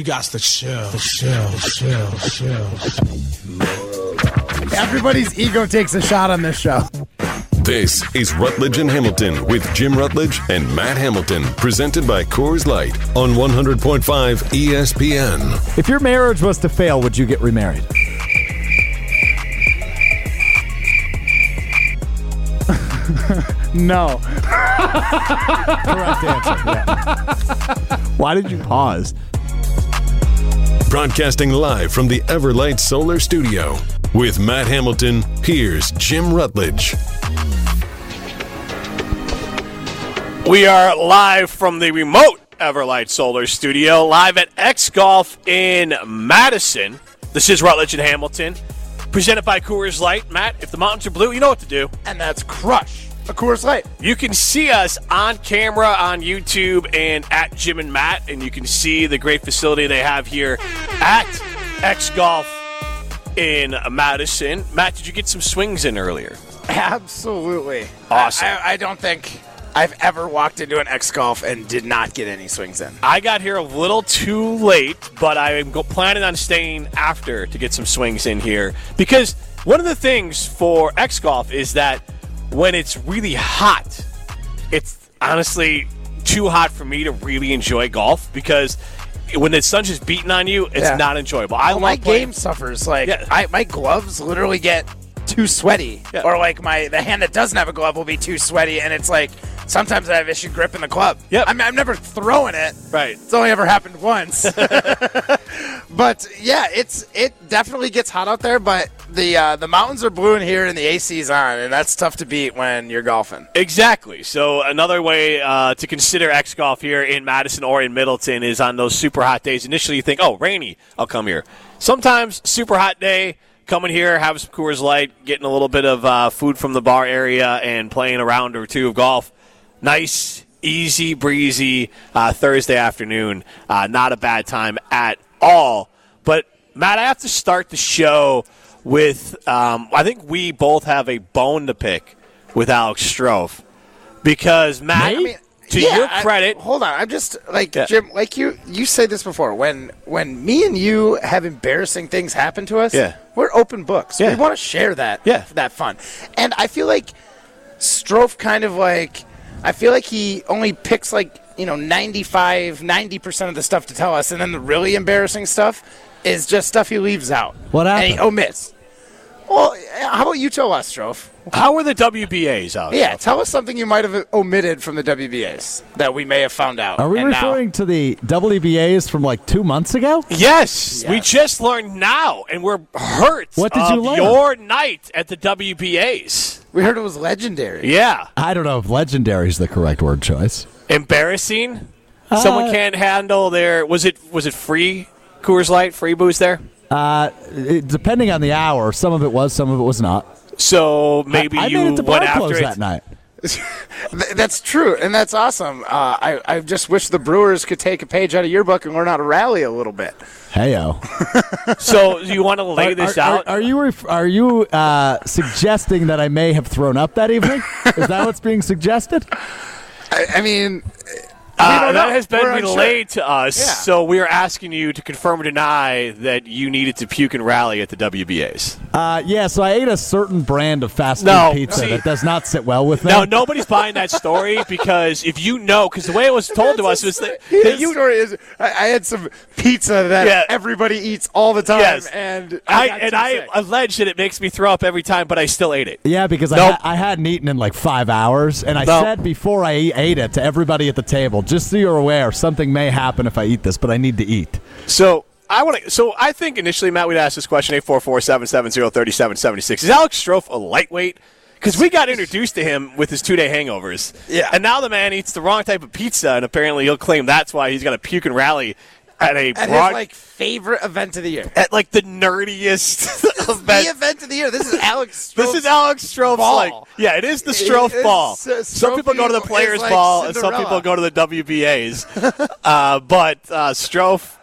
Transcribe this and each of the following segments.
You got to chill, chill, chill, chill. Everybody's ego takes a shot on this show. This is Rutledge and Hamilton with Jim Rutledge and Matt Hamilton, presented by Coors Light on 100.5 ESPN. If your marriage was to fail, would you get remarried? No. Correct answer. Yeah. Why did you pause? Broadcasting live from the Everlight Solar Studio. With Matt Hamilton, here's Jim Rutledge. We are live from the remote Everlight Solar Studio, live at X Golf in Madison. This is Rutledge and Hamilton, presented by Coors Light. Matt, if the mountains are blue, you know what to do. And that's Crush, a Coors Light. You can see us on camera on YouTube and at Jim and Matt, and you can see the great facility they have here at X Golf in Madison. Matt, did you get some swings in earlier? Absolutely. Awesome. I, I, I don't think I've ever walked into an X Golf and did not get any swings in. I got here a little too late, but I'm go- planning on staying after to get some swings in here because one of the things for X Golf is that when it's really hot, it's honestly too hot for me to really enjoy golf because when the sun's just beating on you, it's Yeah. not enjoyable. I Oh, my playing- game suffers. Like Yeah. I, my gloves literally get too sweaty, Yeah. or like my the hand that doesn't have a glove will be too sweaty, and it's like sometimes I have issue gripping the club. Yep. I'm, I'm never throwing it. Right. It's only ever happened once. but yeah, it's it definitely gets hot out there. But the uh, the mountains are blue in here and the AC's on, and that's tough to beat when you're golfing. Exactly. So another way uh, to consider X golf here in Madison or in Middleton is on those super hot days. Initially, you think, "Oh, rainy, I'll come here." Sometimes super hot day, coming here, have some Coors Light, getting a little bit of uh, food from the bar area, and playing a round or two of golf. Nice, easy breezy uh, Thursday afternoon. Uh, not a bad time at all. But Matt, I have to start the show with. Um, I think we both have a bone to pick with Alex Strouf because Matt, Me? to Yeah, your I- credit, hold on. I'm just like Yeah. Jim. Like you, you say this before. When when me and you have embarrassing things happen to us, Yeah. we're open books. Yeah. We want to share that. Yeah. that fun. And I feel like Strouf kind of like. I feel like he only picks like you know 95, 90 percent of the stuff to tell us, and then the really embarrassing stuff is just stuff he leaves out. What And he omits. Well, how about you tell us, Strouf? how are the WBAs out? Yeah, tell us something you might have omitted from the WBAs that we may have found out. Are we and now- referring to the WBAs from like two months ago? Yes, we just learned now, and we're hurt. What did of you learn? Your night at the WBAs. We heard it was legendary. Yeah, I don't know if legendary is the correct word choice. Embarrassing. Someone Uh, can't handle their. Was it was it free Coors Light free booze there? Uh, it, depending on the hour, some of it was, some of it was not. So maybe I, I you made it to went after it. that night. That's true, and that's awesome. Uh, I, I just wish the Brewers could take a page out of your book and learn how to rally a little bit. Heyo. So you want to lay Are, this are- out? are you ref- are you uh, suggesting that I may have thrown up that evening? is that what's being suggested? I, I mean, Uh, that know. has been We're unsure. relayed to us. Yeah. So we are asking you to confirm or deny that you needed to puke and rally at the WBAs. Uh, yeah, so I ate a certain brand of fast food No, pizza see- that does not sit well with me. Now nobody's buying that story because if you know, because the way it was told to us was that, that you. story is I, I had some pizza that Yeah. everybody eats all the time, Yes. and I, I, and I sick. allege that it makes me throw up every time, but I still ate it. Yeah, because Nope. I, ha- I hadn't eaten in like five hours, and I No. said before I ate it to everybody at the table, just so you're aware, something may happen if I eat this, but I need to eat. So I want to. So I think initially, Matt, we'd ask this question: eight four four seven seven zero thirty seven seventy six. Is Alex Strouf a lightweight? Because we got introduced to him with his two day hangovers. Yeah. And now the man eats the wrong type of pizza, and apparently he'll claim that's why he's got a puke and rally at a at broad, his like favorite event of the year. at like the nerdiest event. The event of the year. This is Alex. Strouf's. This is Alex Strouf's ball. like yeah, it is the Strouf It's- ball. uh, some people go to the players' like ball, and some people go to the WBA's. uh, but uh, Strouf,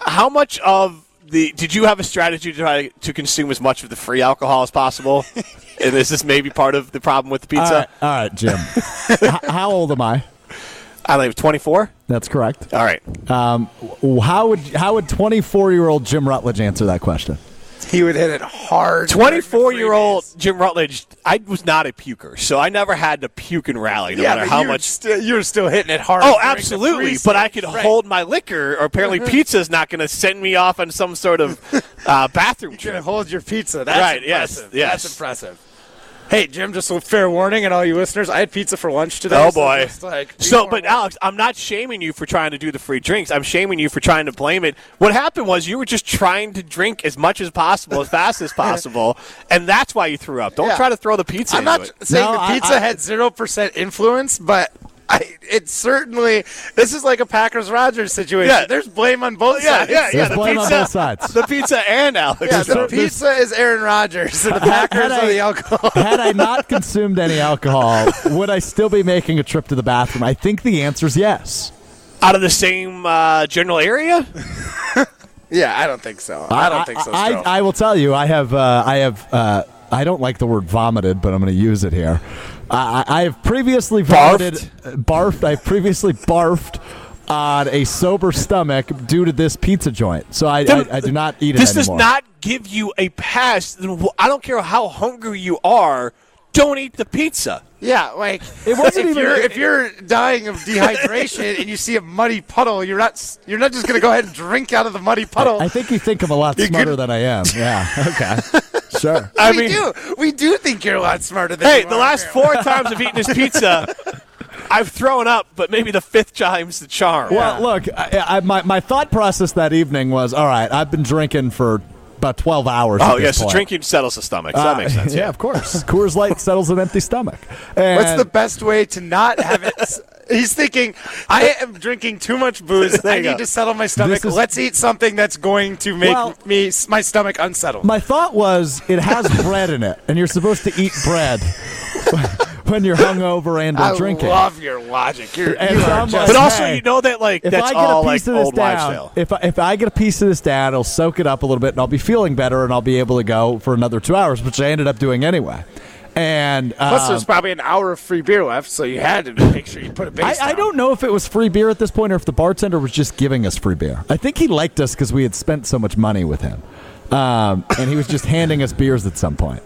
how much of the did you have a strategy to try to consume as much of the free alcohol as possible? and is this maybe part of the problem with the pizza? right, all right, Jim. H- how old am I? I live 24. That's correct. All right. Um, how would how would 24 year old Jim Rutledge answer that question? He would hit it hard. 24 year old. Jim Rutledge, I was not a puker, so I never had to puke and rally, no Yeah, matter how much. st- you were still hitting it hard. Oh, absolutely. But I could Right. hold my liquor, or apparently pizza's not going to send me off on some sort of uh, bathroom You're gonna trip. hold your pizza. That's Right, yes, impressive. yes. That's impressive. Hey, Jim, just a fair warning, and all you listeners, I had pizza for lunch today. Oh boy! just, like, So, but forewarned. Alex, I'm not shaming you for trying to do the free drinks. I'm shaming you for trying to blame it. What happened was you were just trying to drink as much as possible, as fast as possible, and that's why you threw up. Don't Yeah. try to throw the pizza I'm into not it. saying No, the I- pizza I- had zero percent influence, but I, it certainly. This is like a Packers Rodgers situation. Yeah. There's blame on both Yeah, sides. yeah, yeah. There's The blame on pizza, both sides. the pizza, and Alex. Yeah, the So- pizza is Aaron Rodgers, and the Packers had are I- the alcohol. Had I not consumed any alcohol, would I still be making a trip to the bathroom? I think the answer is yes. out of the same uh, general area. Yeah, I don't think so. I don't think so. I, I will tell you, I have, uh, I have, uh, I don't like the word vomited, but I'm going to use it here. I, I I have previously vomited, uh, barfed. I've previously barfed on a sober stomach due to this pizza joint. So I, I, I do not eat it This does not give you a pass. I don't care how hungry you are. Don't eat the pizza. Yeah, like It wasn't if even- You're, if you're dying of dehydration and you see a muddy puddle, you're not. You're not just going to go ahead and drink out of the muddy puddle. I think you think I'm a lot smarter than I am. Yeah. Okay. Sure. I we mean, do. We do think you're a lot smarter than. hey, you the last apparently. four times I've eaten this pizza, I've thrown up, but maybe the fifth time's the charm. Well, look, I, I, my my thought process that evening was, all right, I've been drinking for about 12 hours. at oh this yes, point. drinking settles the stomach. So Uh, that makes sense. Yeah, Yeah. of course. Coors Light settles an empty stomach. And What's the best way to not have it? He's thinking, I am drinking too much booze. I need to settle my stomach. Is- Let's eat something that's going to make Well- me my stomach unsettled. My thought was it has bread in it, and you're supposed to eat bread when you're hungover and I drinking. I love your logic. You're, And you just But also, Hey, you know that like if that's I get all a like piece of this down, if I, if I get a piece of this down, it'll soak it up a little bit, and I'll be feeling better, and I'll be able to go for another two hours, which I ended up doing anyway. And Plus, um, there's probably an hour of free beer left, so you had to make sure you put a base. I, I don't know if it was free beer at this point or if the bartender was just giving us free beer. I think he liked us because we had spent so much money with him. Um, and he was just handing us beers at some point.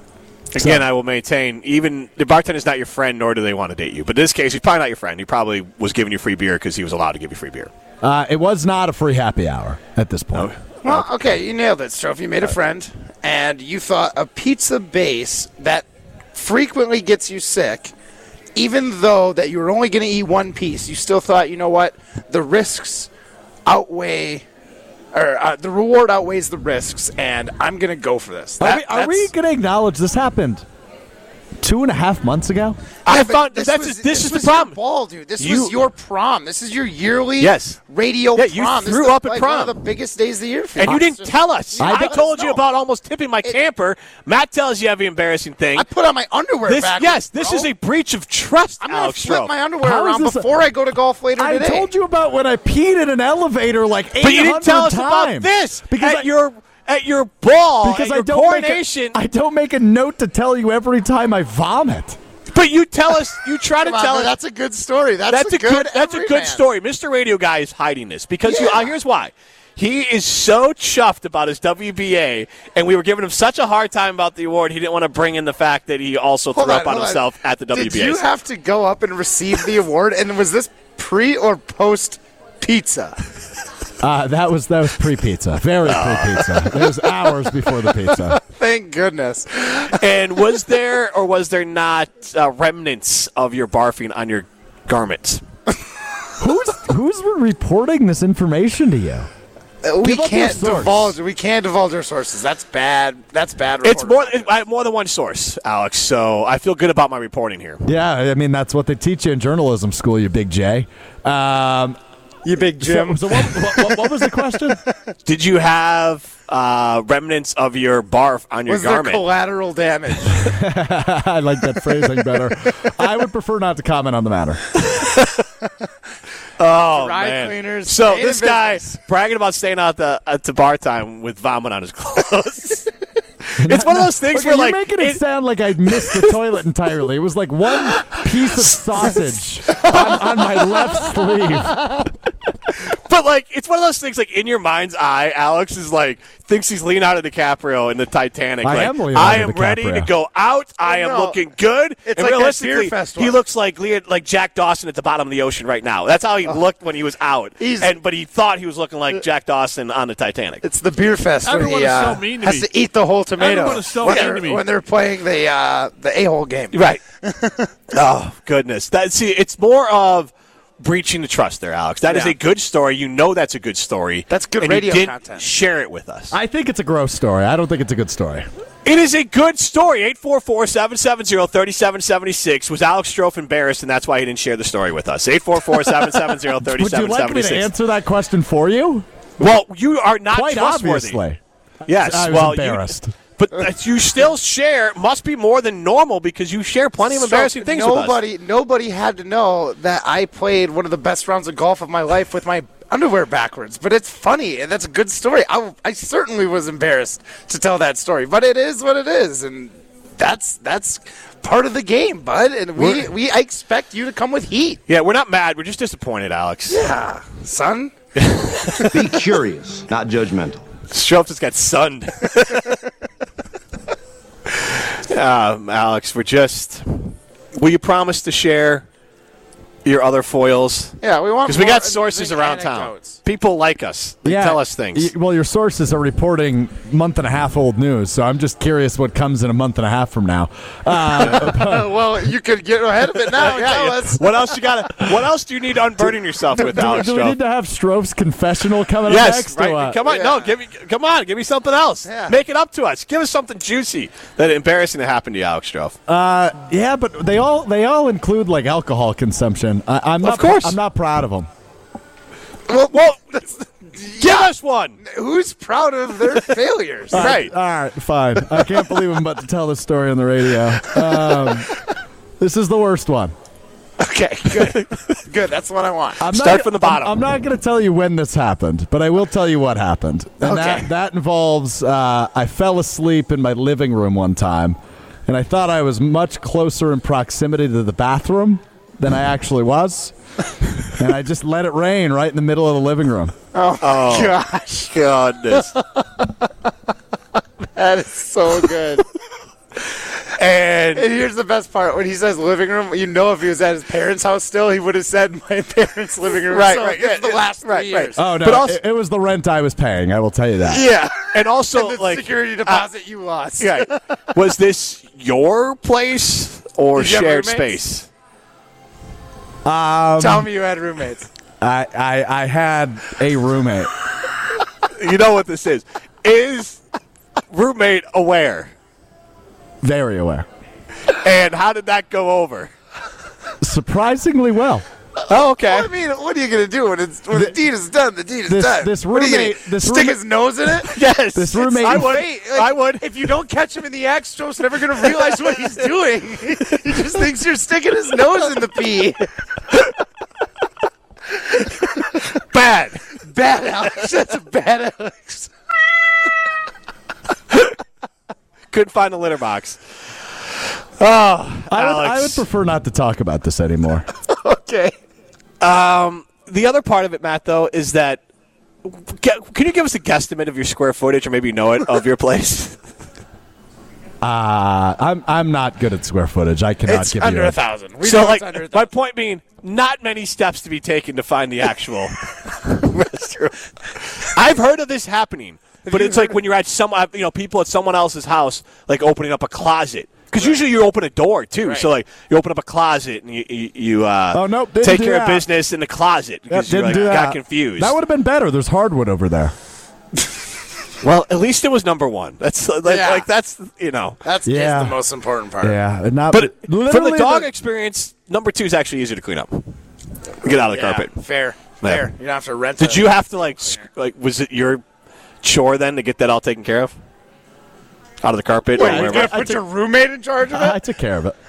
Again, I will maintain even the bartender is not your friend, nor do they want to date you. But in this case, he's probably not your friend. He probably was giving you free beer because he was allowed to give you free beer. Uh, it was not a free happy hour at this point. Well, okay, you nailed it, Strouf. You made a friend, and you thought a pizza base that frequently gets you sick, even though that you were only going to eat one piece, you still thought, you know what, the risks outweigh, or uh, the reward outweighs the risks, and I'm going to go for this. Are That- we, are we that's- going to acknowledge this happened two and a half months ago? I Yeah, but found this that's was, this, is the was problem. Your ball, dude. This You- was your prom. This is your yearly Yes. radio Yeah, you prom. This threw is the- up at like, prom. One of the biggest days of the year for And you didn't It's tell us. You I, let us told you know. about almost tipping my camper. Matt tells you every embarrassing thing. I put on my underwear this, backwards, yes, this bro. is a breach of trust, I'm gonna Alex flip Strouf. my underwear How is around before I go to golf later I today. I told you about when I peed in an elevator like 800 times. But you didn't tell us about this because at I, your at your ball because at I your don't make coronation. a, I don't make a note to tell you every time I vomit. but you tell us. You try to on, tell but us. that's a good story. That's, That's a good. That's a good story. Mr. Radio Guy is hiding this because you, uh, here's why. He is so chuffed about his WBA, and we were giving him such a hard time about the award. He didn't want to bring in the fact that he also Hold threw on, up on hold himself at the WBA. Did you have to go up and receive the award? And was this pre or post pizza? Uh, that was that was pre pizza, very pre pizza. It was hours before the pizza. Thank goodness. and was there or was there not uh, remnants of your barfing on your garments? Who's who's reporting this information to you? Uh, We Give can't divulge. We can't divulge our sources. That's bad. That's bad. Reporting. It's more. It, I have more than one source, Alex. So I feel good about my reporting here. Yeah, I mean that's what they teach you in journalism school, you big J. Um, you big so, Jim. so what, what, what was the question? Did you have uh, remnants of your barf on your was there garment? collateral damage? I like that phrasing better. I would prefer not to comment on the matter. oh Dry man! cleaners, So this guy business. bragging about staying out the at the bar time with vomit on his clothes. It's one of those things Okay, where you're like making it, it- sound like I missed the toilet entirely. It was like one piece of sausage on, on my left sleeve. But like, it's one of those things. Like in your mind's eye, Alex is like thinks he's Leonardo DiCaprio in the Titanic. I like, am Leonardo I am ready to go out. I am no. looking good. It's and like that realistically, Beer Fest he looks like Leon, like Jack Dawson at the bottom of the ocean right now. That's how he looked when he was out. He's- and but he thought he was looking like Jack Dawson on the Titanic. It's the beer fest when Everyone he is so uh, mean to has me. to eat the whole tomato Everyone is so when, they're, to me. when they're playing the uh, the a hole game. Right. oh goodness. That see, it's more of breaching the trust there, Alex. That is Yeah. a good story. You know that's a good story. That's good and radio you didn't content. Share it with us. I think it's a gross story. I don't think it's a good story. It is a good story. 844-770-3776. Was Alex Strouf embarrassed, and that's why he didn't share the story with us? 844-770-3776. Would you like me to answer that question for you? Well, you are not Quite trustworthy. obviously. Yes. I was well, embarrassed. You, but that you still share must be more than normal because you share plenty of embarrassing So things with us. Nobody, nobody had to know that I played one of the best rounds of golf of my life with my underwear backwards. But it's funny, and that's a good story. I, I certainly was embarrassed to tell that story, but it is what it is, and that's that's part of the game, bud. And we, we I expect you to come with heat. Yeah, we're not mad. We're just disappointed, Alex. Yeah, son. Be curious, not judgmental. Strouf just got sunned. um, Alex, we're just. Will you promise to share your other foils? Yeah, we want Because we got sources amusing around town. People like us. They tell us things. Y- well, your sources are reporting month and a half old news, so I'm just curious what comes in a month and a half from now. Uh, well, you could get ahead of it now Yeah, tell yeah. us. What else you got? What else do you need to unburden yourself with, do, Alex do we need to have Strouf's confessional coming up Yes, next? right. come on, no, give me, come on, give me something else. Yeah. Make it up to us. Give us something juicy that embarrassing that happened to you, Alex Strouf. Uh, yeah, but they all they all include like alcohol consumption. I, I'm not, Of course. I'm not proud of them. Well, well, give us one. who's proud of their failures? Right. All right, fine. I can't believe I'm about to tell this story on the radio. Um, this is the worst one. Okay, good. good. That's what I want. I'm Start not, from the I'm- bottom. I'm, not going to tell you when this happened, but I will tell you what happened. And Okay. that, that involves uh, I fell asleep in my living room one time, and I thought I was much closer in proximity to the bathroom than I actually was. and I just let it rain right in the middle of the living room. Oh, oh gosh, Goodness. that is so good. and and here's the best part: when he says living room, you know, if he was at his parents' house still, he would have said my parents' living room. Right, So right, it's yeah, the yeah, last right, three right. years. Oh no! But also- it, it was the rent I was paying. I will tell you that. yeah. and also And the like security deposit you lost. Right. Was this your place or Did you have shared roommates? Space? Tell me you had roommates. I, I I had a roommate. You know what this is. Is roommate aware? Very aware. And how did that go over? Surprisingly well. Oh, okay. I mean, what are you going to do when it's when the, deed is done? The deed is this- done. this What are you gonna- roommate- this stick roommate- his nose in it. Yes. This roommate- I would. Like, I would. If you don't catch him in the act, Strouf's never going to realize what he's doing. he just thinks you're sticking his nose in the pee. Bad. Bad Alex. That's a bad Alex. Couldn't find the litter box. Oh, I would, I would prefer not to talk about this anymore. Okay. the other part of it, Matt, though, is that. Can you give us a guesstimate of your square footage, or maybe you know it, of your place? Uh, I'm I'm not good at square footage. I cannot It's give under you a thousand. We so, know like, it's under a my point being, not many steps to be taken to find the actual restroom. I've heard of this happening, but it's like heard when you're at some, uh, you know, people at someone else's house, like opening up a closet. Because usually you open a door too, so like you open up a closet and you you, you uh, Oh, nope, didn't take care that. of business in the closet Yep, because you didn't like, do that. got confused. That would have been better. There's hardwood over there. well, at least it was number one. That's like, Yeah. like that's you know. That's Yeah. is the most important part. Yeah, not. But from the literally dog experience, number two is actually easier to clean up. Get out of the Yeah, carpet. Fair. Yeah. Fair. You don't have to rent. Did a- you have to like sc- like was it your chore then to get that all taken care of? Out of the carpet or Wait, you gotta put your roommate in charge of it. I it? took care of it.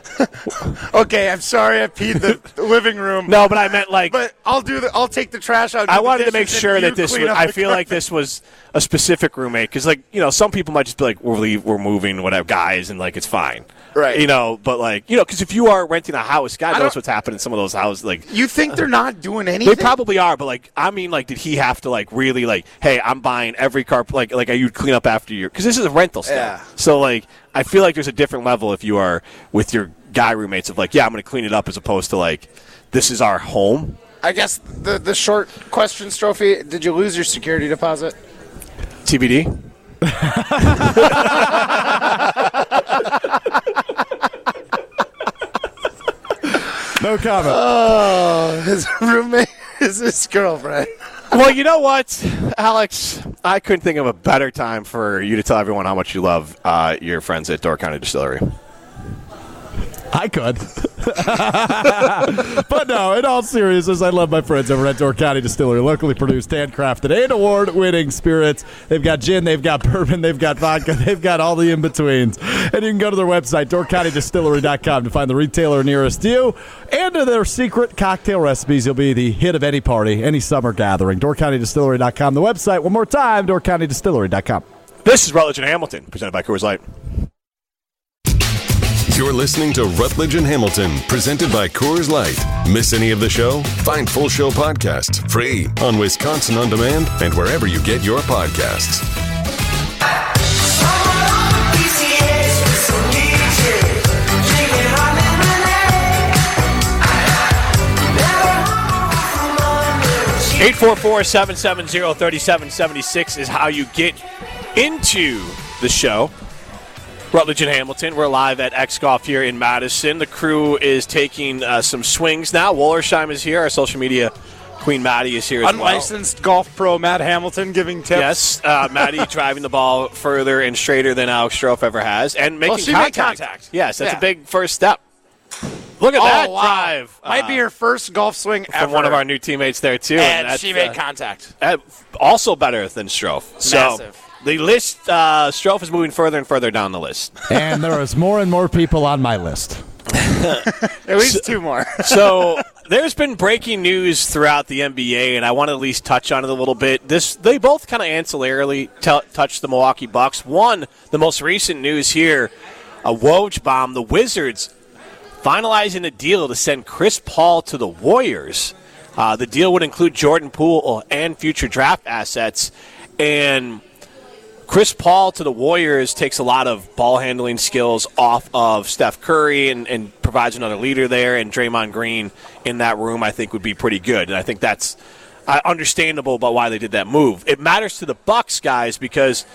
Okay, I'm sorry I peed the living room. No, but I meant like. But I'll do the. I'll take the trash out. I wanted to make sure that this was. I the feel like this was a specific roommate because, like, you know, some people might just be like, "We're leave, we're moving, whatever, guys," and like it's fine, Right. You know, but like, you know, because if you are renting a house, God knows what's happening in some of those houses. Like, You think they're not doing anything? they probably are, but like, I mean, like, did he have to like really like, hey, I'm buying every car, like, like, are you clean up after you? Because this is a rental still. Yeah. So like, I feel like there's a different level if you are with your guy roommates of like, yeah, I'm going to clean it up as opposed to like, this is our home. I guess the the short question, Strophy. Did you lose your security deposit? TBD. No comment. Oh, his roommate is his girlfriend. Well, you know what, Alex? I couldn't think of a better time for you to tell everyone how much you love uh, your friends at Door County Distillery. I could. but no, in all seriousness, I love my friends over at Door County Distillery, locally produced, handcrafted, and award winning spirits. They've got gin, they've got bourbon, they've got vodka, they've got all the in betweens. And you can go to their website, doorcountydistillery.com, to find the retailer nearest you and to their secret cocktail recipes. You'll be the hit of any party, any summer gathering. Doorcountydistillery.com, the website. One more time, doorcountydistillery.com. This is Rutledge and Hamilton, presented by Coors Light. You're listening to Rutledge and Hamilton, presented by Coors Light. Miss any of the show? Find full show podcasts free on Wisconsin On Demand and wherever you get your podcasts. Eight four four seven seven zero thirty seven seventy six is how you get into the show. Rutledge and Hamilton. We're live at X Golf here in Madison. The crew is taking uh, some swings now. Wollersheim is here. Our social media queen Maddie is here as well. Unlicensed golf pro Matt Hamilton giving tips. Yes, uh, Maddie driving the ball further and straighter than Alex Strouf ever has, and making she made contact. contact. Yes, that's Yeah. a big first step. Look at Oh, that wow. drive! Might uh, be her first golf swing from ever. one of our new teammates there too, and that's, she made uh, contact. also better than Strouf. So Massive. The list, uh, Strouf is moving further and further down the list. And there is more and more people on my list. At least two more. so there's been breaking news throughout the NBA, and I want to at least touch on it a little bit. This they both kind of ancillarily t- touch the Milwaukee Bucks. One, the most recent news here, a Woj bomb. The Wizards finalizing a deal to send Chris Paul to the Warriors. Uh, the deal would include Jordan Poole and future draft assets, and Chris Paul to the Warriors takes a lot of ball handling skills off of Steph Curry and, and provides another leader there. And Draymond Green in that room, I think, would be pretty good. And I think that's uh, understandable about why they did that move. It matters to the Bucks guys because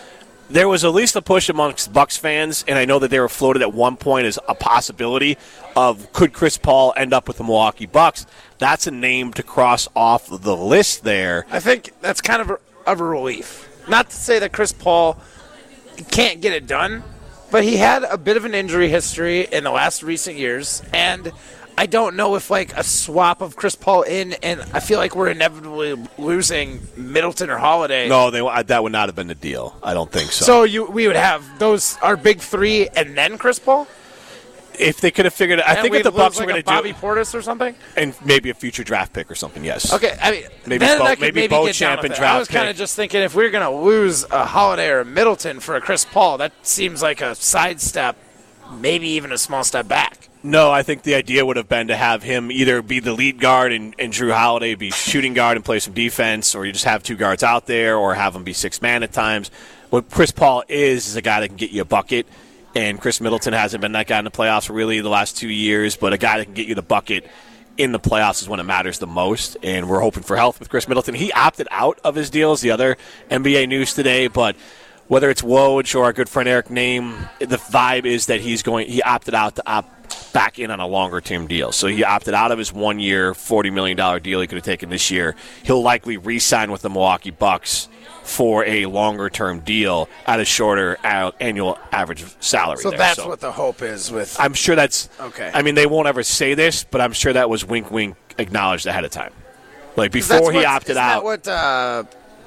there was at least a push amongst Bucks fans, and I know that they were floated at one point as a possibility of could Chris Paul end up with the Milwaukee Bucks. That's a name to cross off the list there. I think that's kind of a, of a relief. Not to say that Chris Paul can't get it done, but he had a bit of an injury history in the last recent years, and I don't know if like a swap of Chris Paul in, and I feel like we're inevitably losing Middleton or Holiday. No, they uh, that would not have been the deal. I don't think so. So you we would have those our big three, and then Chris Paul. If they could have figured it, I And think if the Bucks like were going to do Bobby Portis or something. and maybe a future draft pick or something, yes. Okay, I mean, Maybe then Bo- I maybe maybe, Beauchamp and it. I was kind of just thinking if we are going to lose a Holiday or a Middleton for a Chris Paul, that seems like a sidestep, maybe even a small step back. No, I think the idea would have been to have him either be the lead guard and, and Jrue Holiday be shooting guard and play some defense, or you just have two guards out there, or have him be six man at times. What Chris Paul is is a guy that can get you a bucket, and Khris Middleton hasn't been that guy in the playoffs really the last two years, but a guy that can get you the bucket in the playoffs is when it matters the most, and we're hoping for health with Khris Middleton. He opted out of his deals, the other NBA news today, but whether it's Woj or our good friend Eric Nehm, the vibe is that he's going. He opted out to opt back in on a longer term deal. So he opted out of his one year, forty million dollar deal he could have taken this year. He'll likely re-sign with the Milwaukee Bucks for a longer term deal at a shorter annual average salary. So there. that's what the hope is with. I'm sure that's Okay. I mean, they won't ever say this, but I'm sure that was wink, wink acknowledged ahead of time. Like before he what- opted out. That what uh,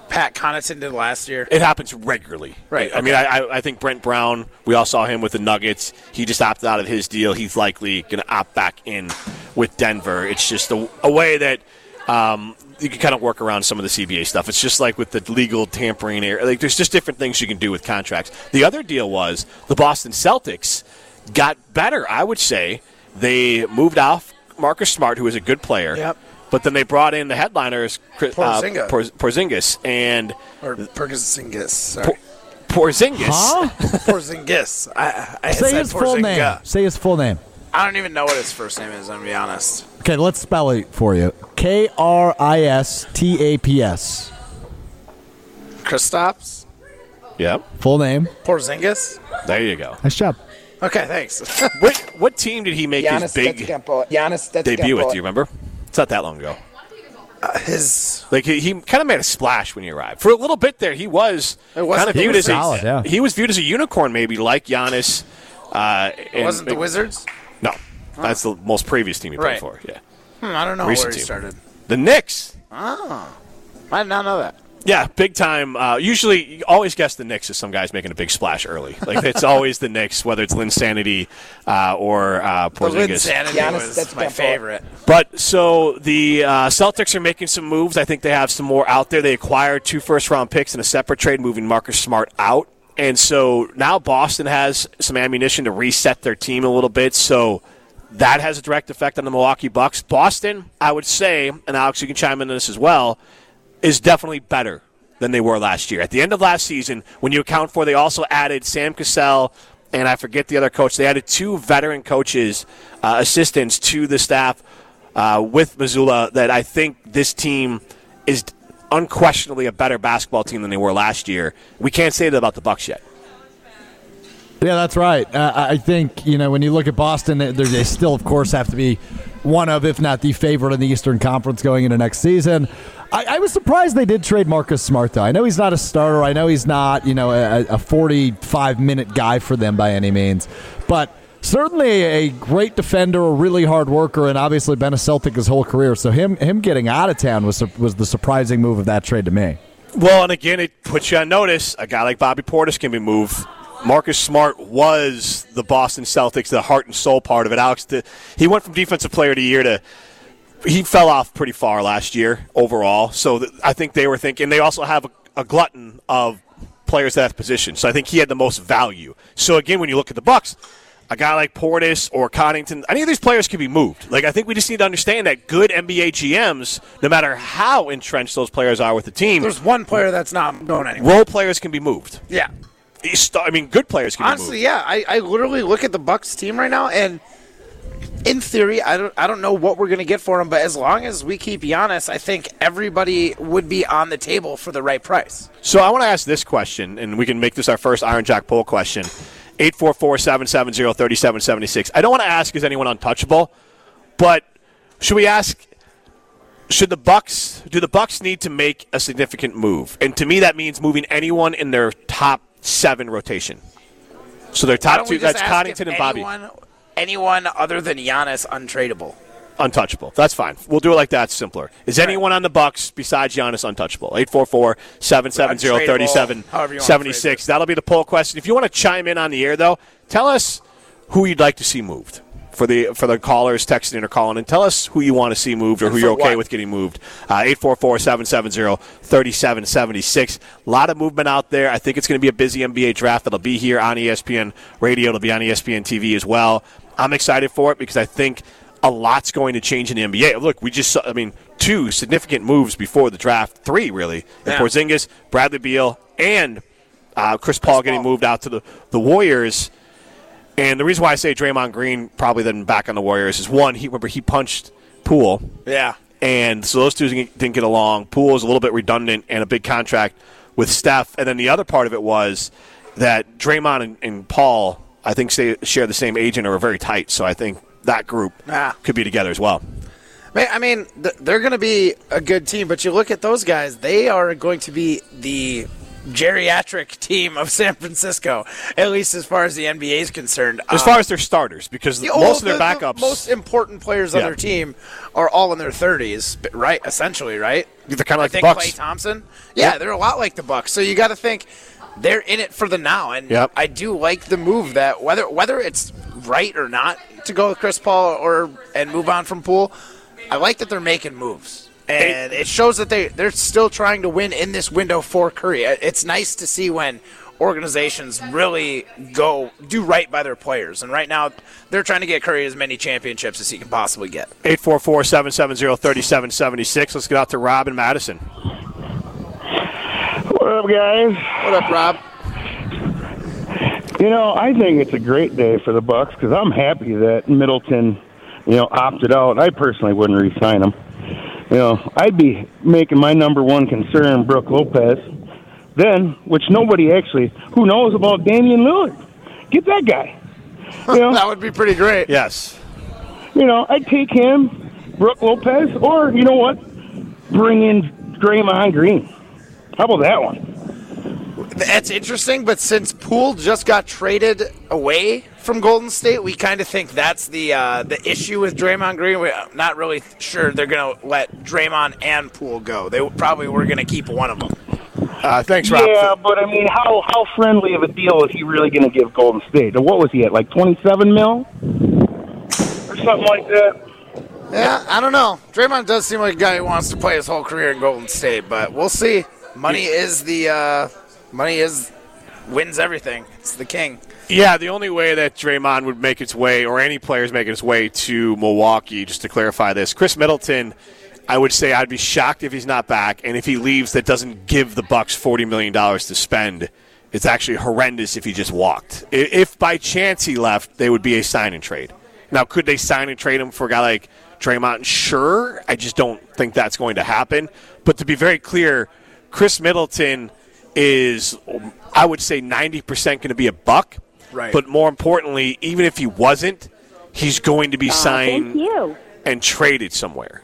Pat Connaughton did last year. It happens regularly. Right, I mean, I, I- I think Brent Brown, we all saw him with the Nuggets. He just opted out of his deal. He's likely going to opt back in with Denver. It's just a, a way that um, you can kind of work around some of the CBA stuff. It's just like with the legal tampering. area. Like, there's just different things you can do with contracts. The other deal was the Boston Celtics got better, I would say. They moved off Marcus Smart, who is a good player. Yep. But then they brought in the headliners, Chris- uh, Porzingis. Porzingis, and Or Porzingis. Sorry. Porzingis. Huh? Porzingis. I, I Say said his full name. Say his full name. I don't even know what his first name is. I'm gonna be honest. Okay, let's spell it for you. K R I S T A P S. Kristaps Yep. Full name. Porzingis. There you go. Nice job. Okay, thanks. What, what team did he make his big Giannis debut with? Do you remember? It's not that long ago. His Like he, he kind of made a splash when he arrived. For a little bit there, he was It wasn't kind of the viewed as a, yeah. he was viewed as a unicorn, maybe like Giannis. Uh, and- wasn't the Wizards. No, that's the most previous team he played Right. for. Yeah, Hmm, I don't know Recent where he team. started. the Knicks. Oh, I did not know that. Yeah, big time. Uh, usually, you always guess the Knicks is some guys making a big splash early. Like it's always the Knicks, whether it's Linsanity uh, or uh, The Lynn Porzingis. Sanity was my favorite. But so the uh, Celtics are making some moves. I think they have some more out there. They acquired two first round picks in a separate trade, moving Marcus Smart out. And so now Boston has some ammunition to reset their team a little bit. So that has a direct effect on the Milwaukee Bucks. Boston, I would say, and Alex, you can chime in on this as well, is definitely better than they were last year. At the end of last season, when you account for, they also added Sam Cassell and I forget the other coach. They added two veteran coaches, uh, assistants to the staff uh, with Mazzulla. That I think this team is unquestionably a better basketball team than they were last year. We can't say that about the Bucks yet. Yeah, that's right. Uh, I think you know when you look at Boston, they, still, of course, have to be one of, if not the favorite in the Eastern Conference going into next season. I, I was surprised they did trade Marcus Smart, though. I know he's not a starter. I know he's not, you know, a, a 45 minute guy for them by any means, but certainly a great defender, a really hard worker, and obviously been a Celtic his whole career. So him him getting out of town was was the surprising move of that trade to me. Well, and again, it puts you on notice. A guy like Bobby Portis can be moved. Marcus Smart was the Boston Celtics, the heart and soul part of it. Alex, the, he went from defensive player of the year to he fell off pretty far last year overall. So th- I think they were thinking they also have a, a glutton of players at that position. So I think he had the most value. So again, when you look at the Bucks, a guy like Portis or Connaughton, any of these players can be moved. Like I think we just need to understand that good NBA GMs, no matter how entrenched those players are with the team, There's one player that's not going anywhere. role players can be moved. Yeah. I mean, good players can Honestly, yeah. I, I literally look at the Bucks team right now, and in theory, I don't I don't know what we're gonna get for him, but as long as we keep Giannis, I think everybody would be on the table for the right price. So I want to ask this question, and we can make this our first Iron Jack poll question. 844-770-3776. I don't want to ask is anyone untouchable, but should we ask should the Bucks do the Bucks need to make a significant move? And to me that means moving anyone in their top 7 rotation. So their top two that's Connaughton and Bobby. anyone, anyone other than Giannis untradeable? untouchable. That's fine. We'll do it like that. It's simpler. Is anyone on the Bucks besides Giannis untouchable? 844-770-3776. That'll be the poll question. If you want to chime in on the air, though, tell us who you'd like to see moved. For the for the callers texting or calling and tell us who you want to see moved or And who you're okay what? with getting moved. Uh, 844-770-3776. A lot of movement out there. I think it's going to be a busy NBA draft that'll be here on ESPN Radio. It'll be on ESPN TV as well. I'm excited for it because I think a lot's going to change in the NBA. Look, we just saw, I mean, two significant moves before the draft, three really. Yeah. Porzingis, Bradley Beal, and uh, Chris Paul getting moved out to the, the Warriors. And the reason why I say Draymond Green probably then back on the Warriors is one, he remember he punched Poole, Yeah. and so those two didn't didn't get along. Poole is a little bit redundant and a big contract with Steph. And then the other part of it was that Draymond and, and Paul, I think, share the same agent or are very tight. So I think that group Ah. could be together as well. I mean, they're going to be a good team, but you look at those guys; they are going to be the geriatric team of San Francisco, at least as far as the NBA is concerned. As Um, far as their starters, because the- most of the- their the backups. most important players on Yeah. their team are all in their 30s, right? Essentially, right? They're kinda like I the Bucks. Klay Thompson. Yeah, they're a lot like the Bucks. So you got to think they're in it for the now, and Yep. I do like the move that whether whether it's right or not to go with Chris Paul or and move on from Poole. I like that they're making moves. And it shows that they, they're still trying to win in this window for Curry. It's nice to see when organizations really go do right by their players. And right now, they're trying to get Curry as many championships as he can possibly get. 844 770 3776. Let's get out to Rob and Madison. What up, guys? What up, Rob? You know, I think it's a great day for the Bucks because I'm happy that Middleton, you know, opted out. I personally wouldn't re-sign him. You know, I'd be making my number one concern Brooke Lopez. Then, which nobody actually, who knows about Damian Lillard? Get that guy. You know, That would be pretty great. Yes. you know, I'd take him, Brooke Lopez, or you know what? Bring in Draymond Green. How about that one? That's interesting, but since Poole just got traded away from Golden State, we kind of think that's the uh, the issue with Draymond Green. We're not really sure they're going to let Draymond and Poole go. They probably were going to keep one of them. Uh, thanks, Rob. Yeah, but I mean, how how friendly of a deal is he really going to give Golden State? What was he at, like twenty seven mil or something like that? Yeah, I don't know. Draymond does seem like a guy who wants to play his whole career in Golden State, but we'll see. Money is the uh, money is wins everything. It's the king. Yeah, the only way that Draymond would make its way, or any players making its way to Milwaukee, just to clarify this, Khris Middleton, I would say I'd be shocked if he's not back, and if he leaves, that doesn't give the Bucks forty million dollars to spend. It's actually horrendous if he just walked. If by chance he left, they would be a sign and trade. Now, could they sign and trade him for a guy like Draymond? Sure. I just don't think that's going to happen. But to be very clear, Khris Middleton is, I would say, 90% going to be a buck. Right. But more importantly, even if he wasn't, he's going to be ah, signed and traded somewhere.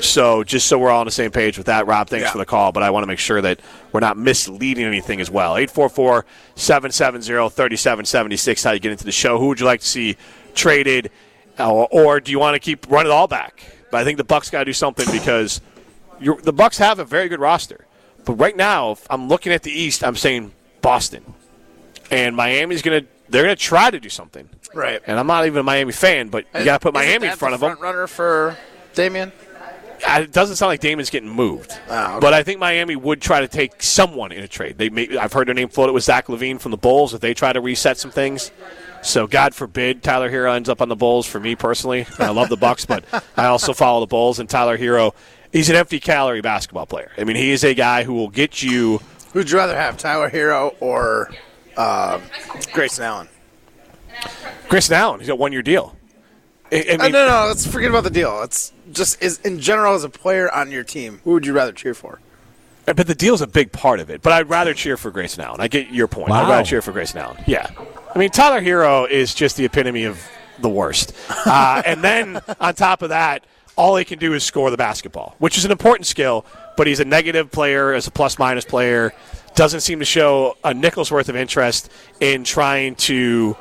So just so we're all on the same page with that, Rob, thanks Yeah. for the call, but I want to make sure that we're not misleading anything as well. 844-770-3776, how you get into the show. Who would you like to see traded, or, or do you want to keep running it all back? But I think the Bucks got to do something because you're, the Bucks have a very good roster. But right now, if I'm looking at the East, I'm saying Boston. And Miami's going to they're going to try to do something. Right. And I'm not even a Miami fan, but you got to put Isn't Miami in front of them. front runner for Damian. It doesn't sound like Damon's getting moved, Oh, okay. but I think Miami would try to take someone in a trade. They may, I've heard their name floated with Zach LaVine from the Bulls if they try to reset some things. So God forbid Tyler Herro ends up on the Bulls. For me personally, I love the Bucks, but I also follow the Bulls. And Tyler Herro, he's an empty calorie basketball player. I mean, he is a guy who will get you. Who'd you rather have, Tyler Herro or uh, Grayson Allen? Chris Allen, he's got one year deal. I, I Uh, no, no, let's forget about the deal. It's just is in general as a player on your team. Who would you rather cheer for? But the deal's a big part of it. But I'd rather cheer for Grayson Allen. I get your point. I'd rather cheer for Grayson Allen. Yeah. I mean, Tyler Herro is just the epitome of the worst. Uh, and then on top of that, all he can do is score the basketball, which is an important skill. But he's a negative player, as a plus minus player. Doesn't seem to show a nickel's worth of interest in trying to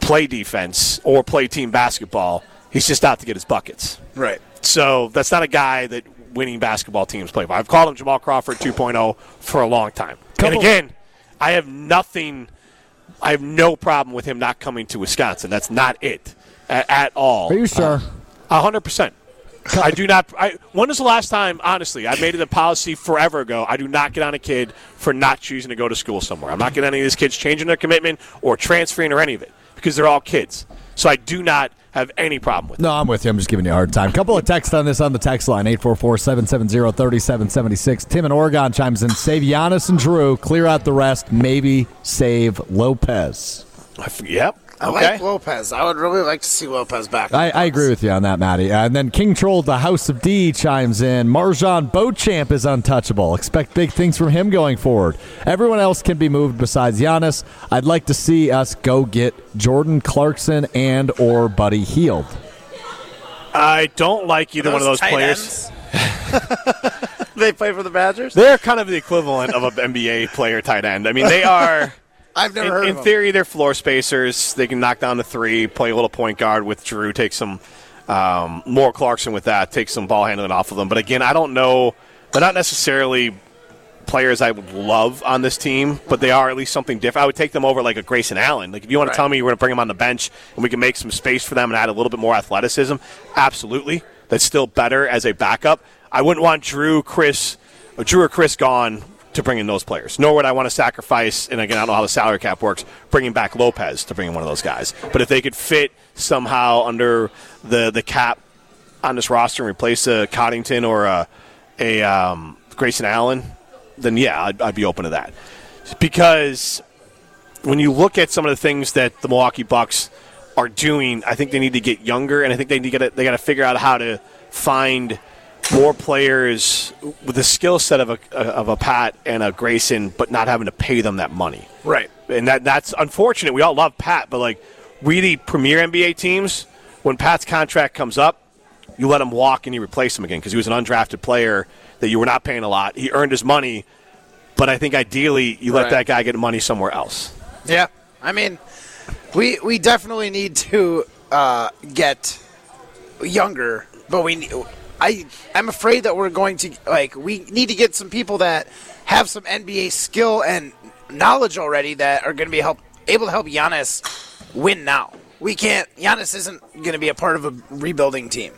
play defense or play team basketball. He's just out to get his buckets. Right. So that's not a guy that winning basketball teams play for. I've called him Jamal Crawford 2.0 for a long time. and again, I have nothing, I have no problem with him not coming to Wisconsin. That's not it at, at all. Are you sure? Uh, a hundred percent. I do not. I, when was the last time? Honestly, I made it a policy forever ago. I do not get on a kid for not choosing to go to school somewhere. I'm not getting any of these kids changing their commitment or transferring or any of it because they're all kids. So I do not have any problem with it. No, I'm with you. I'm just giving you a hard time. Couple of texts on this on the text line 844-770-3776. Tim in Oregon chimes in. Save Giannis and Jrue. Clear out the rest. Maybe save Lopez. Yep. I okay. like Lopez. I would really like to see Lopez back. I, I agree with you on that, Matty. And then King Troll, the House of D, chimes in. MarJon Beauchamp is untouchable. Expect big things from him going forward. Everyone else can be moved besides Giannis. I'd like to see us go get Jordan Clarkson and or Buddy Hield. I don't like either one of those players. they play for the Badgers. They're kind of the equivalent of an NBA player tight end. I mean, they are. I've never in, heard in of them. theory, they're floor spacers. They can knock down the three, play a little point guard with Jrue, take some um, more Clarkson with that, take some ball handling off of them. But again, I don't know. They're not necessarily players I would love on this team, but they are at least something different. I would take them over like a Grayson Allen. Like if you want to tell me you're going to bring them on the bench and we can make some space for them and add a little bit more athleticism, absolutely. That's still better as a backup. I wouldn't want Jrue, Khris, or Jrue or Khris gone to bring in those players. Nor would I want to sacrifice, and again, I don't know how the salary cap works, bringing back Lopez to bring in one of those guys. But if they could fit somehow under the the cap on this roster and replace a Connaughton or a, a um, Grayson Allen, then yeah, I'd, I'd be open to that. Because when you look at some of the things that the Milwaukee Bucks are doing, I think they need to get younger, and I think they need to get they got to figure out how to find more players with the skill set of a of a Pat and a Grayson, but not having to pay them that money. Right. And that that's unfortunate. We all love Pat, but like really premier NBA teams, when Pat's contract comes up, you let him walk and you replace him again because he was an undrafted player that you were not paying a lot. He earned his money, but I think ideally you let Right. that guy get money somewhere else. Yeah, I mean, we we definitely need to uh, get younger, but we I I'm afraid that we're going to like we need to get some people that have some NBA skill and knowledge already that are going to be help able to help Giannis win now. We can't. Giannis isn't going to be a part of a rebuilding team.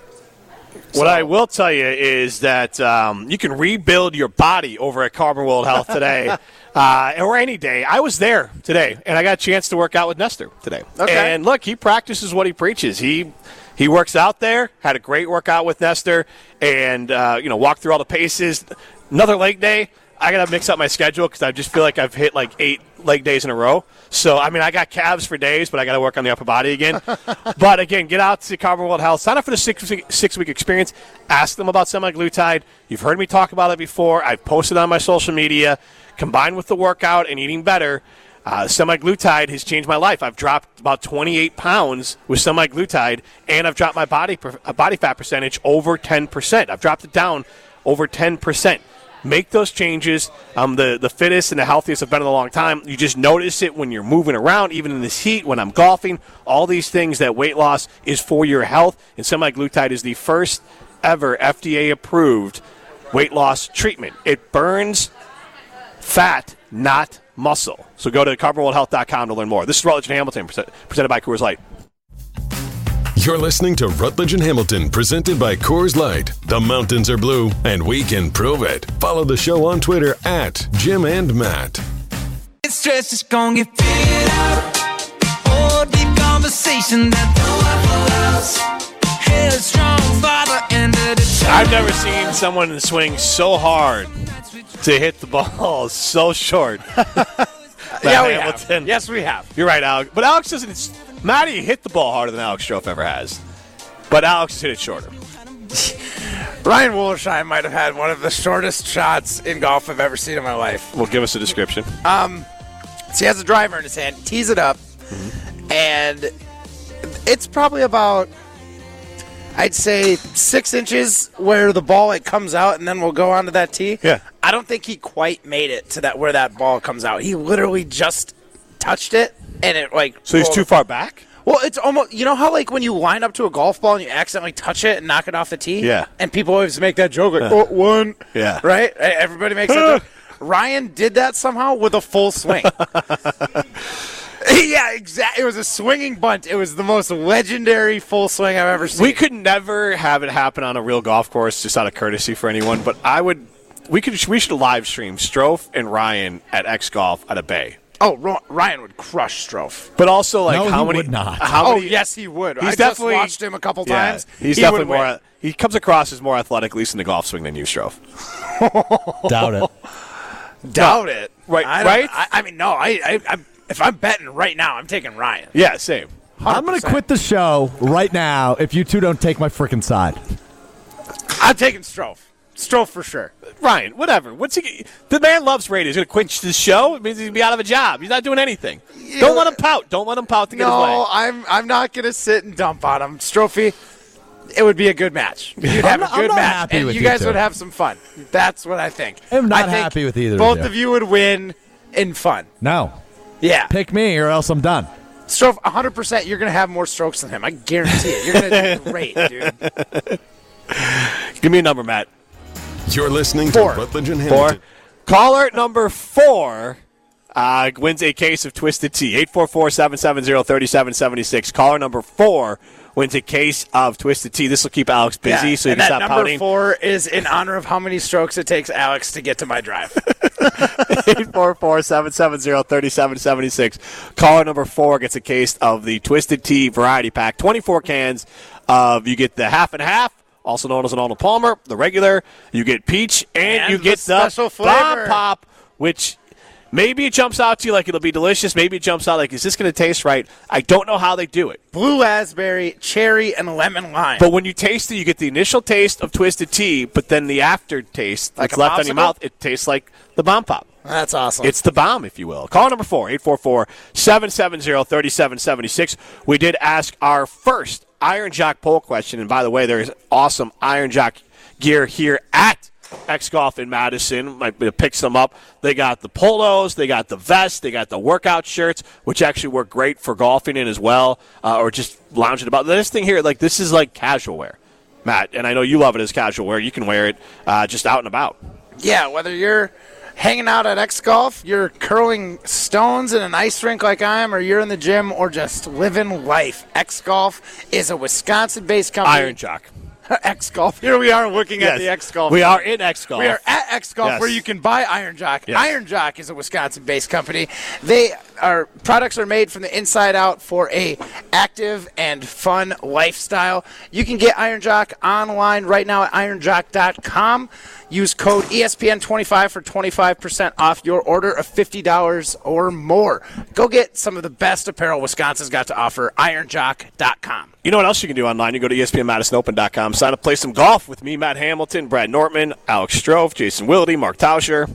What I will tell you is that um, you can rebuild your body over at Carbon World Health today, uh, or any day. I was there today, and I got a chance to work out with Nestor today. Okay. And look, he practices what he preaches. He he works out there. Had a great workout with Nestor, and uh, you know walked through all the paces. Another leg day. I gotta mix up my schedule because I just feel like I've hit like eight leg days in a row. So I mean, I got calves for days, but I got to work on the upper body again. but again, get out to World Health. Sign up for the six week, six week experience. Ask them about semaglutide. You've heard me talk about it before. I've posted on my social media. Combined with the workout and eating better, uh, semaglutide has changed my life. I've dropped about 28 pounds with semaglutide, and I've dropped my body per, uh, body fat percentage over 10%. I've dropped it down over 10%. Make those changes. I'm the, the fittest and the healthiest I've been in a long time. You just notice it when you're moving around, even in this heat, when I'm golfing. All these things that weight loss is for your health, and semaglutide is the first ever FDA approved weight loss treatment. It burns fat, not muscle. So go to carbonworldhealth.com to learn more. This is Rutledge and Hamilton, presented by Coors Light. You're listening to Rutledge and Hamilton, presented by Coors Light. The mountains are blue, and we can prove it. Follow the show on Twitter at Jim and Matt. Stress is gonna get figured out. Oh, deep conversation that no one I've never seen someone swing so hard to hit the ball so short. yeah, we Hamilton. have. Yes, we have. You're right, Alex. But Alex doesn't. It's, Matty hit the ball harder than Alex Strouf ever has. But Alex has hit it shorter. Ryan Wollersheim might have had one of the shortest shots in golf I've ever seen in my life. Well, give us a description. Um, so he has a driver in his hand, tees it up, mm-hmm. and it's probably about, I'd say, six inches where the ball it comes out, and then we'll go onto that tee. Yeah. I don't think he quite made it to that where that ball comes out. He literally just touched it, and it like. So he's rolled- too far back? Well, it's almost you know how like when you line up to a golf ball and you accidentally touch it and knock it off the tee. Yeah. And people always make that joke like, "Oh, one." Yeah. Right. Everybody makes that joke. Ryan did that somehow with a full swing. yeah, exactly. It was a swinging bunt. It was the most legendary full swing I've ever seen. We could never have it happen on a real golf course, just out of courtesy for anyone. But I would. We could. We should live stream Strouf and Ryan at X Golf at a bay. oh, Ro- Ryan would crush Strouf. But also, like, No, how he many? would not. How oh, many? yes, he would. He's I definitely just watched him a couple Yeah, times. he's He definitely more. win. He comes across as more athletic, at least in the golf swing, than you, Strouf. Doubt it. Doubt it. Right- I right? I, I mean, no. I, I, I, if I'm betting right now, I'm taking Ryan. Yeah, same. I'm going to quit the show right now if you two don't take my freaking side. I'm taking Strouf. Strouf for sure. Ryan, whatever. What's he? The man loves radio. He's going to quench the show. It means he's going to be out of a job. He's not doing anything. Don't let him pout. Don't let him pout to get his way. No, I'm I'm not gonna sit and dump on him. Strophy, it would be a good match. You'd have not- a I'm good not match, happy and with you you guys two. would have some fun. That's what I think. I'm not I think happy with either of you. Both you. of you would win in fun. No. Yeah, Pick me or else I'm done. stroke 100. percent You're gonna have more strokes than him. I guarantee it. You're gonna do great, dude. Give me a number, Matt. You're listening Four. to Rutledge and Four. Hamilton. Caller number four uh, wins a case of Twisted Tea. 844-770-3776. Caller number four wins a case of Twisted Tea. This will keep Alex busy, Yeah, so he can stop number pouting. four is in honor of how many strokes it takes Alex to get to my drive. 844-770-3776. Caller number four gets a case of the Twisted Tea variety pack. 24 cans of, you get the half and half, also known as an Arnold Palmer, the regular. You get peach, and, And you get the, special flavor. pop, which maybe it jumps out to you like it'll be delicious. Maybe it jumps out like, is this going to taste right? I don't know how they do it. Blue raspberry, cherry, and lemon lime. But when you taste it, you get the initial taste of Twisted Tea, but then the aftertaste Like that's left on your mouth, it tastes like the bomb pop. That's awesome. It's the bomb, if you will. Call number four, 844-770-3776. We did ask our first Iron Jock poll question. And by the way, there's awesome Iron Jock gear here at X Golf in Madison. Might pick some up. They got the polos, they got the vest, they got the workout shirts, which actually work great for golfing in as well, uh, or just lounging about. This thing here, like this is like casual wear, Matt. And I know you love it as casual wear. You can wear it uh, just out and about. Yeah, whether you're hanging out at X Golf, you're curling stones in an ice rink like I am, or you're in the gym, or just living life. X Golf is a Wisconsin-based company. Iron Jock. X Golf. Here we are looking at the X Golf. We are in X Golf. We are at X Golf Yes. where you can buy Iron Jock. Yes. Iron Jock is a Wisconsin-based company. They are products are made from the inside out for a active and fun lifestyle. You can get Iron Jock online right now at ironjock.com. Use code E ESPN25 for 25% off your order of $50 or more. Go get some of the best apparel Wisconsin's got to offer. ironjock.com. You know what else you can do online? You go to ESPNMadisonOpen.com, sign up, play some golf with me, Matt Hamilton, Brad Nortman, Alex Strouf, Jason Wilde, Mark Tauscher.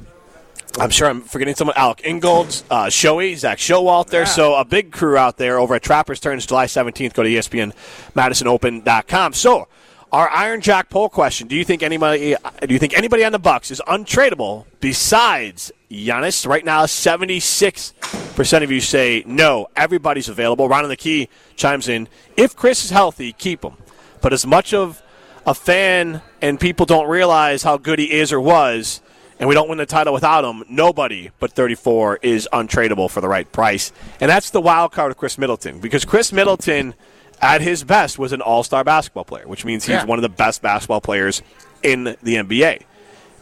I'm sure I'm forgetting someone. Alec Ingold, uh, Shoei, Zach Showalt there. So a big crew out there over at Trappers Turns July 17th. Go to ESPNMadisonOpen.com. So our Iron Jock poll question: Do you think anybody? Do you think anybody on the Bucks is untradeable besides Giannis? Right now, 76 percent of you say no. Everybody's available. Ron on the key chimes in. If Khris is healthy, keep him. But as much of a fan and people don't realize how good he is or was, and we don't win the title without him, nobody but 34 is untradeable for the right price. And that's the wild card of Khris Middleton because Khris Middleton, at his best, was an all star basketball player, which means he's Yeah. one of the best basketball players in the NBA.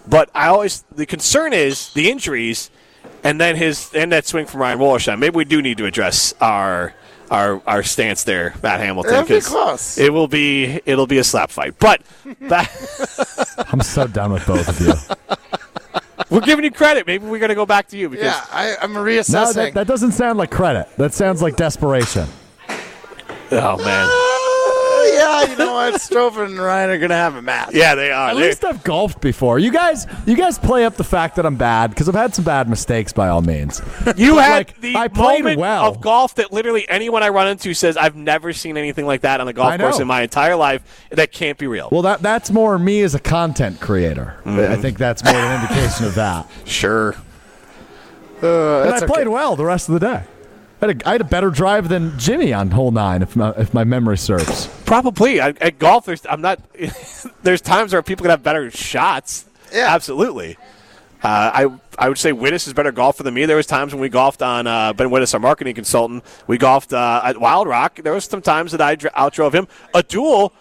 But I always, the concern is the injuries and then his, and that swing from Ryan Wollersheim. Maybe we do need to address our. Our, our stance there, Matt Hamilton. It'll close. It will be it'll be a slap fight. But back, I'm so done with both of you. we're giving you credit. Maybe we're going to go back to you because Yeah, I, I'm No, reassessing. that, that doesn't sound like credit. That sounds like desperation. oh man, Oh, yeah, you know what? Strouf and Ryan are going to have a match. yeah, they are. At They're- least I've golfed before. You guys, you guys play up the fact that I'm bad because I've had some bad mistakes by all means. you But, had like, the I played moment well. of golf that literally anyone I run into says I've never seen anything like that on a golf know. course in my entire life. That can't be real. Well, that that's more me as a content creator. I Mm-hmm. think that's more an indication of that. sure. And that's I played okay. well the rest of the day. I had, a, I had a better drive than Jimmy on hole nine, if my, if my memory serves. Probably I, at golf. There's I'm not. there's times where people can have better shots. Yeah. absolutely. Uh, I I would say Wittes is better golfer than me. There was times when we golfed on uh, Ben Wittes, our marketing consultant. We golfed uh, at Wild Rock. There was some times that I dr- outdrove him. A duel.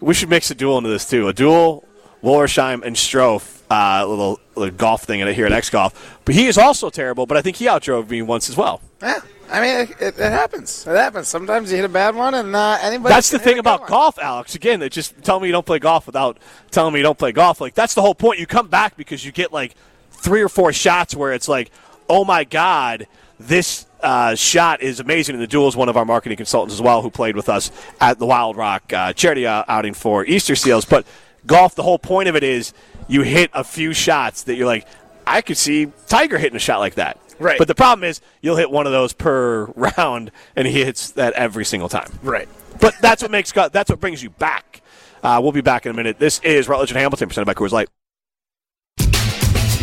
We should mix a duel into this too. A duel. Wollersheim and Strouf. Uh, little, little golf thing here at X Golf. But he is also terrible. But I think he outdrove me once as well. Yeah, I mean, it, it, it happens. It happens. Sometimes you hit a bad one, and uh, anybody. That's the thing about one. golf, Alex. Again, they just tell me you don't play golf without telling me you don't play golf. Like that's the whole point. You come back because you get like three or four shots where it's like, oh my god, this uh, shot is amazing. And the duel is one of our marketing consultants as well, who played with us at the Wild Rock uh, charity uh, outing for Easter Seals. But golf, the whole point of it is you hit a few shots that you're like, I could see Tiger hitting a shot like that. Right. But the problem is you'll hit one of those per round, and he hits that every single time. Right. But that's what makes go- that's what brings you back. Uh, we'll be back in a minute. This is Rutledge and Hamilton, presented by Coors Light.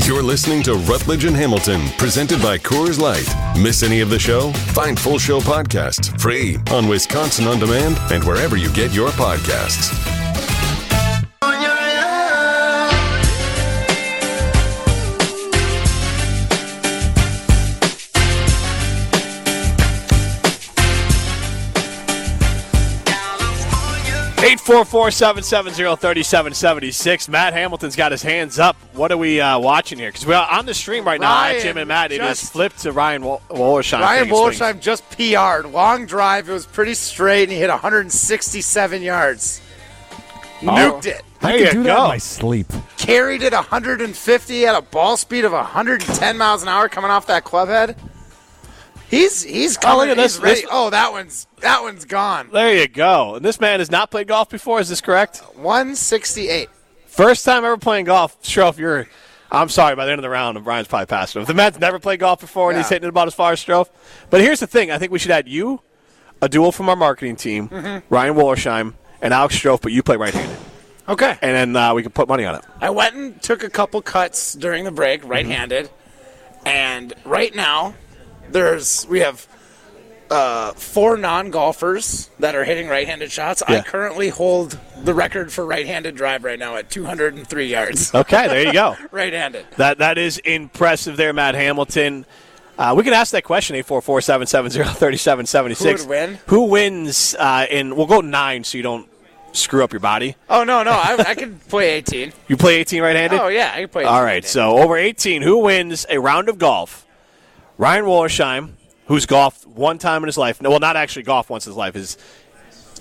You're listening to Rutledge and Hamilton, presented by Coors Light. Miss any of the show? Find full show podcasts free on Wisconsin On Demand and wherever you get your podcasts. Eight four four seven seven zero thirty seven seventy six. Matt Hamilton's got his hands up. What are we uh, watching here? Because we're on the stream right now at Jim and Matt. It is just- flipped to Ryan Wol- Wollersheim. Ryan taking swings. Just PR'd. Long drive. It was pretty straight, and he hit 167 yards. Nuked it. There I you can do that go. in my sleep. Carried it 150 at a ball speed of 110 miles an hour coming off that club head. He's he's Oh, coming. look this- he's ready. this- Oh, that one's that one's gone. There you go. And this man has not played golf before. Is this correct? 168. First time ever playing golf. Strouf, you're. I'm sorry. By the end of the round, Brian's probably passed him. If the man's never played golf before and he's hitting it about as far as Strouf. But here's the thing. I think we should add you, a duel from our marketing team, Mm-hmm. Ryan Wollersheim, and Alex Strouf, but you play right-handed, Okay. and then uh, we can put money on it. I went and took a couple cuts during the break, right-handed, and right now there's we have uh, four non-golfers that are hitting right-handed shots. Yeah. I currently hold the record for right-handed drive right now at 203 yards. Okay, there you go. right-handed. That that is impressive there, Matt Hamilton. Uh, we can ask that question, 844-770-3776. Who would win? Who wins uh, in, we'll go nine so you don't screw up your body. Oh no, no, I, I can play 18. You play 18 right-handed? Oh yeah, I can play. 18 All right, so over 18, who wins a round of golf? Ryan Wollersheim, who's golfed one time in his life. No, well, not actually golfed once in his life. Is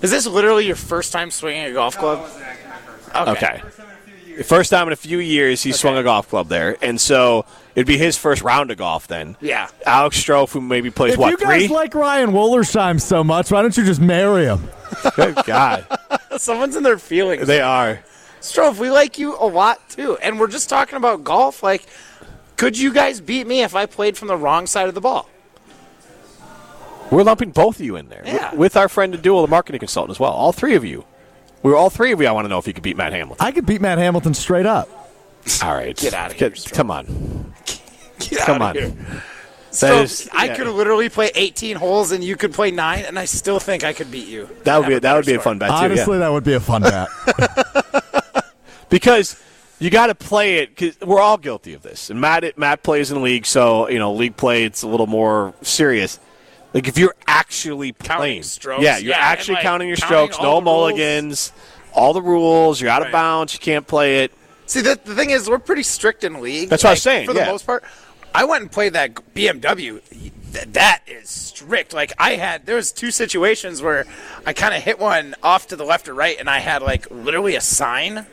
is this literally your first time swinging a golf club? okay. First time in a few years he swung a golf club there, and so it'd be his first round of golf then. Yeah. Alex Strouf, who maybe plays If what you guys three? like Ryan Wollersheim so much, why don't you just marry him? Good God, Someone's in their feelings. they are. Strouf, we like you a lot too, and we're just talking about golf. Like, could you guys beat me if I played from the wrong side of the ball? We're lumping both of you in there Yeah. with, with our friend Duel, the marketing consultant as well. All three of you. We were all three of you. I want to know if you could beat Matt Hamilton. I could beat Matt Hamilton straight up. all right, Get out of here, Stroh. Come on, Get come outta on. here. That Strouf, is- I yeah. could literally play 18 holes and you could play nine, and I still think I could beat you. That would be Have that would be a fun bet too. yeah. Honestly, that would be a fun bet. because you got to play it. Cause we're all guilty of this. And Matt, Matt plays in league, so you know league play it's a little more serious. Like if you're actually playing, strokes, yeah, you're yeah, actually like, counting your counting strokes, no the rules. mulligans, all the rules. You're out of bounds. You can't play it. See, the, the thing is, we're pretty strict in league. That's what I like, was saying, For the yeah. most part, I went and played that BMW. That is strict. Like I had, there was two situations where I kind of hit one off to the left or right, and I had like literally a sign,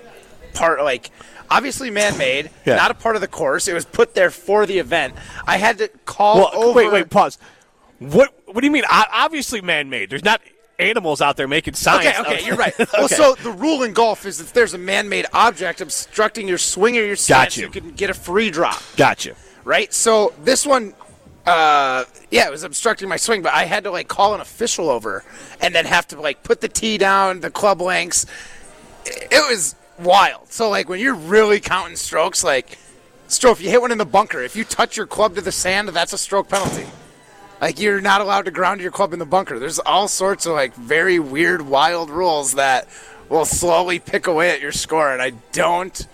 part like obviously man-made, Yeah. not a part of the course. It was put there for the event. I had to call Well, over. wait, wait, pause. What What do you mean? Obviously, man-made. There's not animals out there making signs. Okay, okay, you're right. Okay. Well, so the rule in golf is if there's a man-made object obstructing your swing or your stance, you. you can get a free drop. Gotcha. right? So this one, uh, yeah, it was obstructing my swing, but I had to like call an official over and then have to like put the tee down, the club lengths. It it was wild. So like when you're really counting strokes, like stroke, if you hit one in the bunker, if you touch your club to the sand, that's a stroke penalty. Like you're not allowed to ground your club in the bunker. There's all sorts of like very weird, wild rules that will slowly pick away at your score, and I don't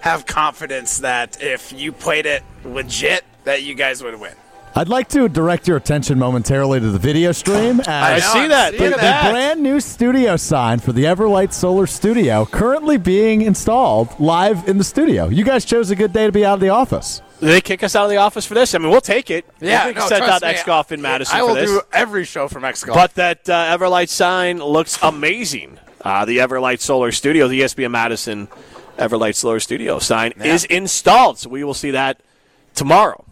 have confidence that if you played it legit, that you guys would win. I'd like to direct your attention momentarily to the video stream. I As know, see that. the, the that. brand new studio sign for the Everlight Solar Studio currently being installed live in the studio. You guys chose a good day to be out of the office. Did they kick us out of the office for this? I mean, we'll take it. Yeah, we no, sent trust out me, X Golf in Madison I will for this. do every show from X Golf. But that uh, Everlight sign looks amazing. Uh, the Everlight Solar Studio, the E ESPN Madison Everlight Solar Studio sign is installed. So we will see that tomorrow.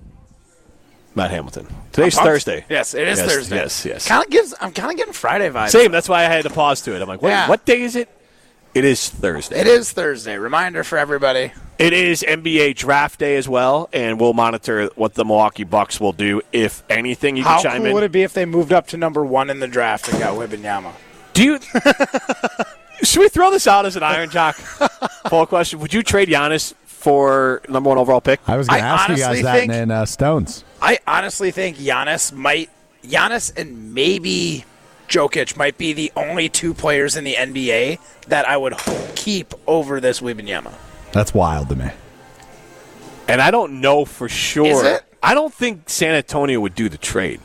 Matt Hamilton. Today's Thursday. Yes, it is Yes, Thursday. yes, yes. Kind of gives. I'm kind of getting Friday vibes. Same. That's why I had to pause to it. I'm like, what, Yeah. what day is it? It is Thursday. It is Thursday. Reminder for everybody. It is NBA draft day as well, and we'll monitor what the Milwaukee Bucks will do, if anything. You can How chime cool in. would it be if they moved up to number one in the draft and got Wembanyama? Do you? Should we throw this out as an Iron Jock poll question? Would you trade Giannis for number one overall pick? I was going to ask you guys that think- in uh, Stones. I honestly think Giannis might Giannis and maybe Jokic might be the only two players in the NBA that I would keep over this Wembanyama. That's wild to me. And I don't know for sure. Is it? I don't think San Antonio would do the trade.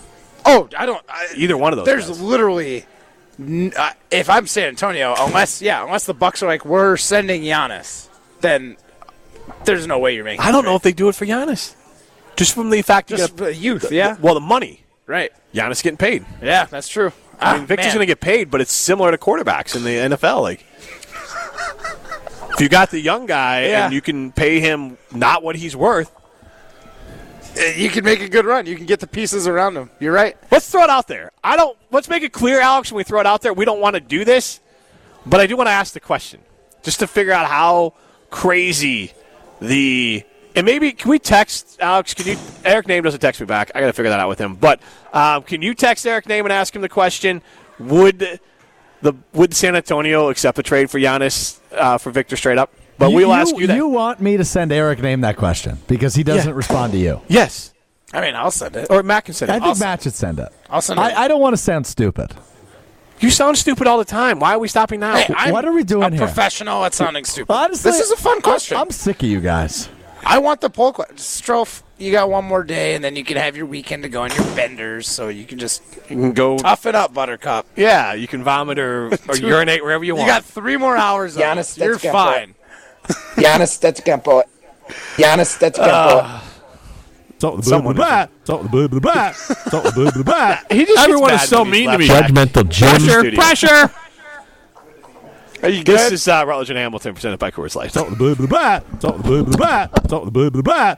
Oh, I don't. I, Either one of those. There's guys. literally, n- uh, if I'm San Antonio, unless yeah, unless the Bucks are like we're sending Giannis, then there's no way you're making. I don't know if they do it for Giannis. Just from the fact Just you the youth, got yeah, well the money. right, Giannis getting paid. yeah, that's true. I mean, ah, Victor's going to get paid, but it's similar to quarterbacks in the NFL. Like, if you got the young guy Yeah. and you can pay him not what he's worth. Eh, you can make a good run. You can get the pieces around him. You're right. let's throw it out there. I don't. Let's make it clear, Alex. When we throw it out there, we don't want to do this, but I do want to ask the question just to figure out how crazy the and maybe can we text Alex? Can you? Eric Nehm doesn't text me back. I got to figure that out with him. But um, can you text Eric Nehm and ask him the question? Would the would San Antonio accept a trade for Giannis uh, for Victor straight up? But we'll ask you that. You want me to send Eric Nehm that question because he doesn't Yeah. respond to you. yes, I mean, I'll send it. or Matt can send it. I think I'll- Matt should send it. I'll send it. I, I don't want to sound stupid. You sound stupid all the time. Why are we stopping now? Hey, what are we doing a here? professional at sounding stupid. Honestly, this is a fun question. I'm sick of you guys. I want the poll question. Strouf, you got one more day, and then you can have your weekend to go on your benders, so you can just you can go. tough it up, Buttercup. Yeah, you can vomit or, or urinate wherever you want. You got three more hours. of Giannis, it. You're that's good fine. Giannis, that's a good boy. Giannis, that's a good boy. Talk the Someone blah, blah, blah. Talk the blah, blah, blah. Talk the blah, blah, blah. he just Everyone gets is mad so when he's mean to me. left back. Judgmental Jim. Studio. Pressure. Are you This good? is uh, Rutledge and Hamilton presented by Coors Light. Talk the blah, blah, blah. Talk the blah, blah, blah. Talk the blah, blah, blah.